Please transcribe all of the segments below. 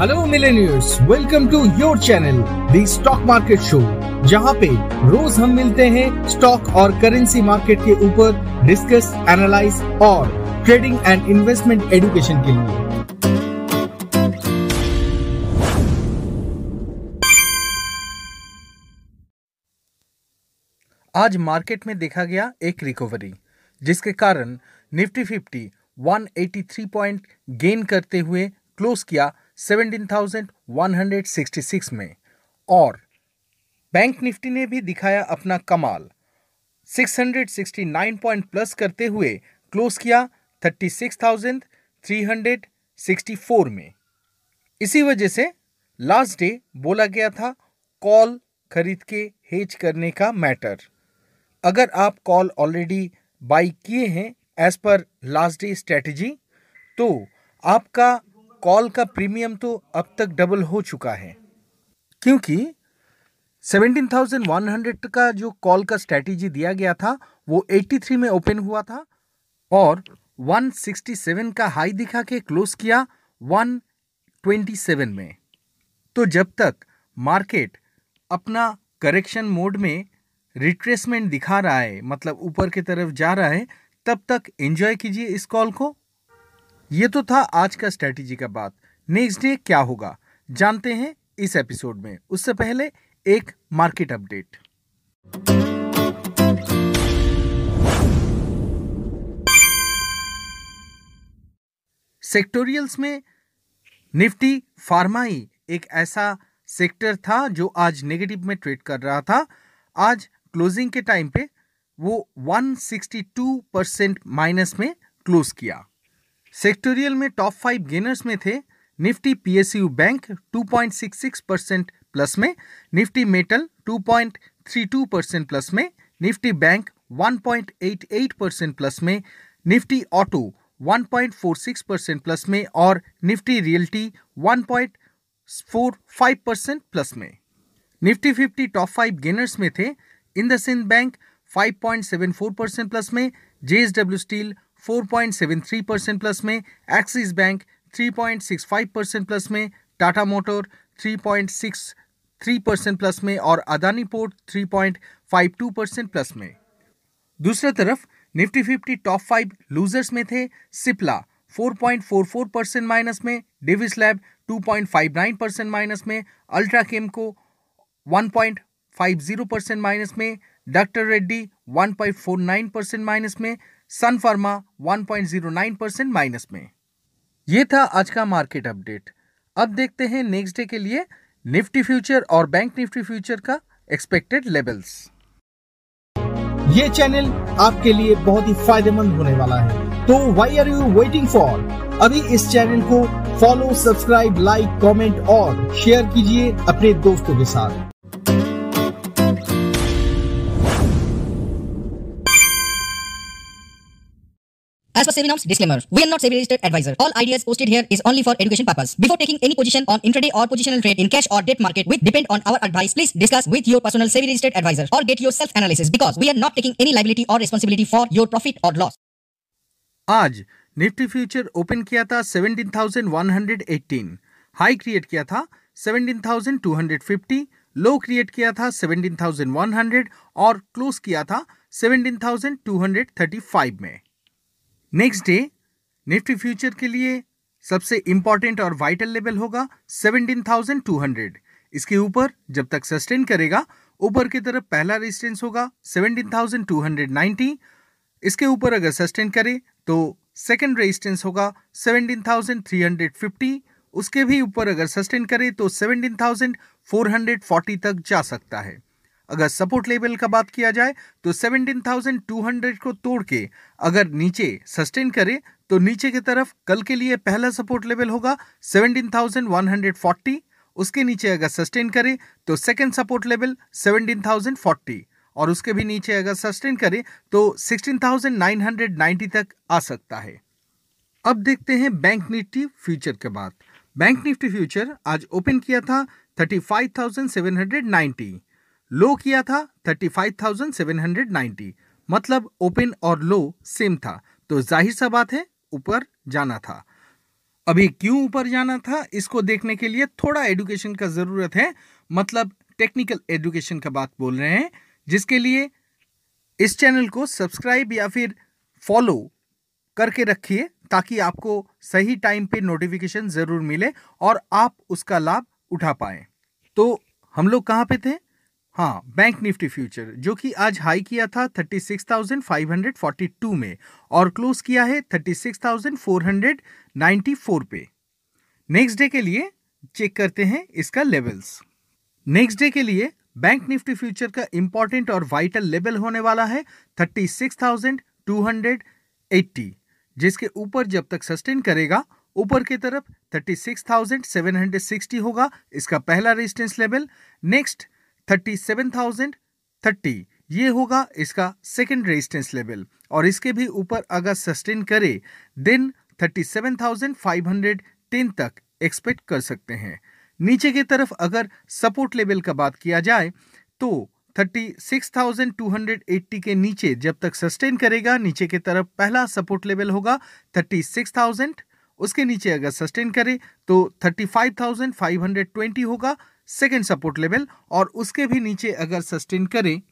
Hello millionaires welcome to your channel the stock market show जहाँ पे रोज हम मिलते हैं स्टॉक और करेंसी मार्केट के ऊपर डिस्कस एनालाइज और ट्रेडिंग एंड इन्वेस्टमेंट एजुकेशन के लिए। आज मार्केट में देखा गया एक रिकवरी जिसके कारण निफ्टी फिफ्टी 183 पॉइंट गेन करते हुए क्लोज किया 17,166 में। और बैंक निफ्टी ने भी दिखाया अपना कमाल। 669 पॉइंट प्लस करते हुए क्लोज किया 36,364 में। इसी वजह से लास्ट डे बोला गया था कॉल खरीद के हेज करने का मैटर। अगर आप कॉल ऑलरेडी बाई किए हैं as per last day strategy तो आपका कॉल का प्रीमियम तो अब तक डबल हो चुका है। क्योंकि 17,100 का जो कॉल का स्ट्रेटजी दिया गया था वो 83 में ओपन हुआ था और 167 का हाई दिखा के क्लोज किया 127 में। तो जब तक मार्केट अपना करेक्शन मोड में रिट्रेसमेंट दिखा रहा है मतलब ऊपर की तरफ़ जा रहा है तब तक एंजॉय कीजिए इस कॉल को। ये तो था आज का स्ट्रेटेजी का बात। नेक्स्ट डे क्या होगा? जानते हैं इस एपिसोड में। उससे पहले एक मार्केट अपडेट सेक्टोरियल्स में निफ्टी फार्मा ही एक ऐसा सेक्टर था जो आज नेगेटिव में ट्रेड कर रहा था। आज क्लोजिंग के टाइम पे वो 162 परसेंट माइनस में क्लोज किया। सेक्टोरियल में टॉप फाइव गेनर्स में थे Nifty PSU bank 2.66 percent plus में, निफ्टी मेटल 2.32 परसेंट प्लस में, निफ्टी बैंक 1.88 परसेंट प्लस में, निफ्टी ऑटो 1.46 परसेंट प्लस में और निफ्टी रियल्टी 1.45 परसेंट प्लस में। निफ्टी 50 टॉप फाइव गेनर्स में थे इंदसिंद बैंक 5.74 परसेंट प्लस में जेएसडब्ल्यू स्टील 4.73 परसेंट प्लस में एक्सिस बैंक 3.65 परसेंट प्लस में टाटा मोटर 3.63 परसेंट प्लस में और अदानी पोर्ट 3.52 परसेंट प्लस में। दूसरी तरफ़ Nifty fifty top five losers में थे सिप्ला 4.44 परसेंट माइनस में डेविस लैब 2.59 परसेंट माइनस में अल्ट्रा केम को 1.50 परसेंट माइनस में डॉक्टर रेड्डी 1.49 परसेंट माइनस में सन फार्मा 1.09 परसेंट माइनस में। ये था आज का मार्केट अपडेट अब देखते हैं नेक्स्ट डे के लिए निफ्टी फ्यूचर और बैंक निफ्टी फ्यूचर का एक्सपेक्टेड लेवल्स ये चैनल आपके लिए बहुत ही फ़ायदेमंद होने वाला है। तो why are you waiting for अभी इस चैनल को फॉलो सब्सक्राइब लाइक कमेंट और शेयर कीजिए अपने दोस्तों के साथ। As per SEBI norms, disclaimer, we are not SEBI registered advisor. All ideas posted here is only for education purpose. Before taking any position on intraday or positional trade in cash or debt market which depend on our advice, please discuss with your personal SEBI registered advisor or get your self analysis because we are not taking any liability or responsibility for your profit or loss. आज Nifty future open किया था 17,118 high create किया था 17,250 लो create किया था 17,100 और close किया था 17,235 में नेक्स्ट डे निफ्टी फ्यूचर के लिए सबसे इंपॉर्टेंट और वाइटल लेवल होगा 17,200 इसके ऊपर जब तक सस्टेन करेगा ऊपर की तरफ़ पहला रेजिस्टेंस होगा 17,290 इसके ऊपर अगर सस्टेन करे तो सेकंड रेजिस्टेंस होगा 17,350 उसके भी ऊपर अगर सस्टेन करे तो 17,440 तक जा सकता है। अगर सपोर्ट लेवल का बात किया जाए तो 17,200 को तोड़ के अगर नीचे सस्टेन करे तो नीचे की तरफ़ कल के लिए पहला सपोर्ट लेवल होगा 17,140 उसके नीचे अगर सस्टेन करे तो सेकंड सपोर्ट लेवल 17,040 और उसके भी नीचे अगर सस्टेन करे तो 16,990 तक आ सकता है। अब देखते हैं बैंक निफ्टी फ्यूचर के बाद। बैंक निफ्टी फ्यूचर आज ओपन किया था 35,790 लो किया था 35,790 मतलब ओपन और लो सेम था। तो ज़ाहिर सा बात है ऊपर जाना था। अभी क्यों ऊपर जाना था इसको देखने के लिए थोड़ा एडुकेशन का ज़रूरत है। मतलब टेक्निकल एजुकेशन का बात बोल रहे हैं जिसके लिए इस चैनल को सब्सक्राइब या फिर फॉलो करके रखिए ताकि आपको सही टाइम पे नोटिफिकेशन ज़रूर मिले और आप उसका लाभ उठा पाए। तो हम लोग कहाँ पे थे? हाँ बैंक निफ्टी फ्यूचर जो कि आज हाई किया था 36,542 में और क्लोज किया है 36,494 पे। नेक्स्ट डे के लिए चेक करते हैं इसका लेवल्स। नेक्स्ट डे के लिए बैंक निफ्टी फ्यूचर का इंपॉर्टेंट और वाइटल लेवल होने वाला है 36,280 जिसके ऊपर जब तक सस्टेन करेगा ऊपर की तरफ़ 36,760 होगा इसका पहला रेजिस्टेंस लेवल नेक्स्ट 37,030 ये होगा इसका सेकेंड रेजिस्टेंस लेवल और इसके भी ऊपर अगर सस्टेन करे देन 37,510 तक एक्सपेक्ट कर सकते हैं। नीचे की तरफ़ अगर सपोर्ट लेवल का बात किया जाए तो 36,280 के नीचे जब तक सस्टेन करेगा नीचे की तरफ़ पहला सपोर्ट लेवल होगा 36,000 उसके नीचे अगर सस्टेन करे तो 35,520 होगा। सेकेंड सपोर्ट लेवल और उसके भी नीचे अगर सस्टेन करे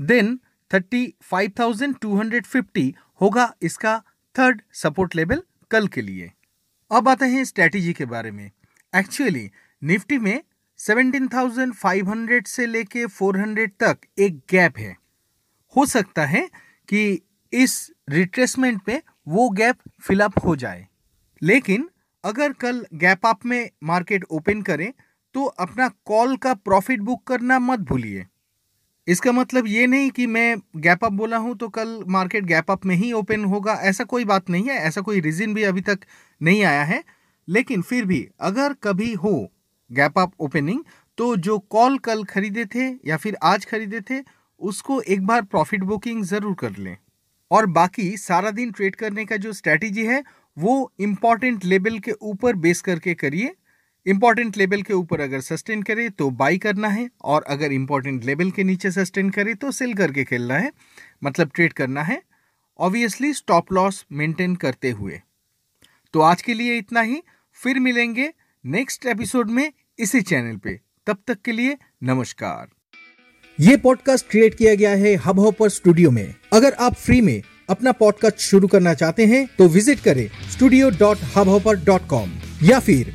देन 35,250 होगा इसका थर्ड सपोर्ट लेवल कल के लिए। अब आते हैं स्ट्रेटेजी के बारे में। एक्चुअली निफ्टी में 17,500 से लेके 400 तक एक गैप है। हो सकता है कि इस रिट्रेसमेंट पे वो गैप फिलअप हो जाए। लेकिन अगर कल गैप अप में मार्केट ओपन करें तो अपना कॉल का प्रॉफिट बुक करना मत भूलिए। इसका मतलब ये नहीं कि मैं गैप अप बोला हूँ तो कल मार्केट गैप अप में ही ओपन होगा, ऐसा कोई बात नहीं है, ऐसा कोई रीज़न भी अभी तक नहीं आया है। लेकिन फिर भी अगर कभी हो गैप अप ओपनिंग तो जो कॉल कल खरीदे थे या फिर आज खरीदे थे, उसको एक बार प्रॉफिट बुकिंग ज़रूर कर लें। और बाकी सारा दिन ट्रेड करने का जो स्ट्रैटेजी है, वो इंपॉर्टेंट लेवल के ऊपर बेस करके करिए। इंपॉर्टेंट लेवल के ऊपर अगर सस्टेन करे तो बाई करना है और अगर इंपॉर्टेंट लेवल के नीचे सस्टेन करे तो सेल करके खेलना है। मतलब ट्रेड करना है। ऑब्वियसली स्टॉप लॉस मेंटेन करते हुए। तो आज के लिए इतना ही। फिर मिलेंगे नेक्स्ट एपिसोड में इसी चैनल पे। तब तक के लिए नमस्कार। ये पॉडकास्ट क्रिएट किया गया है हब हॉपर स्टूडियो में। अगर आप फ्री में अपना पॉडकास्ट शुरू करना चाहते हैं तो विज़िट करें studio dot Hubhopper dot com या फिर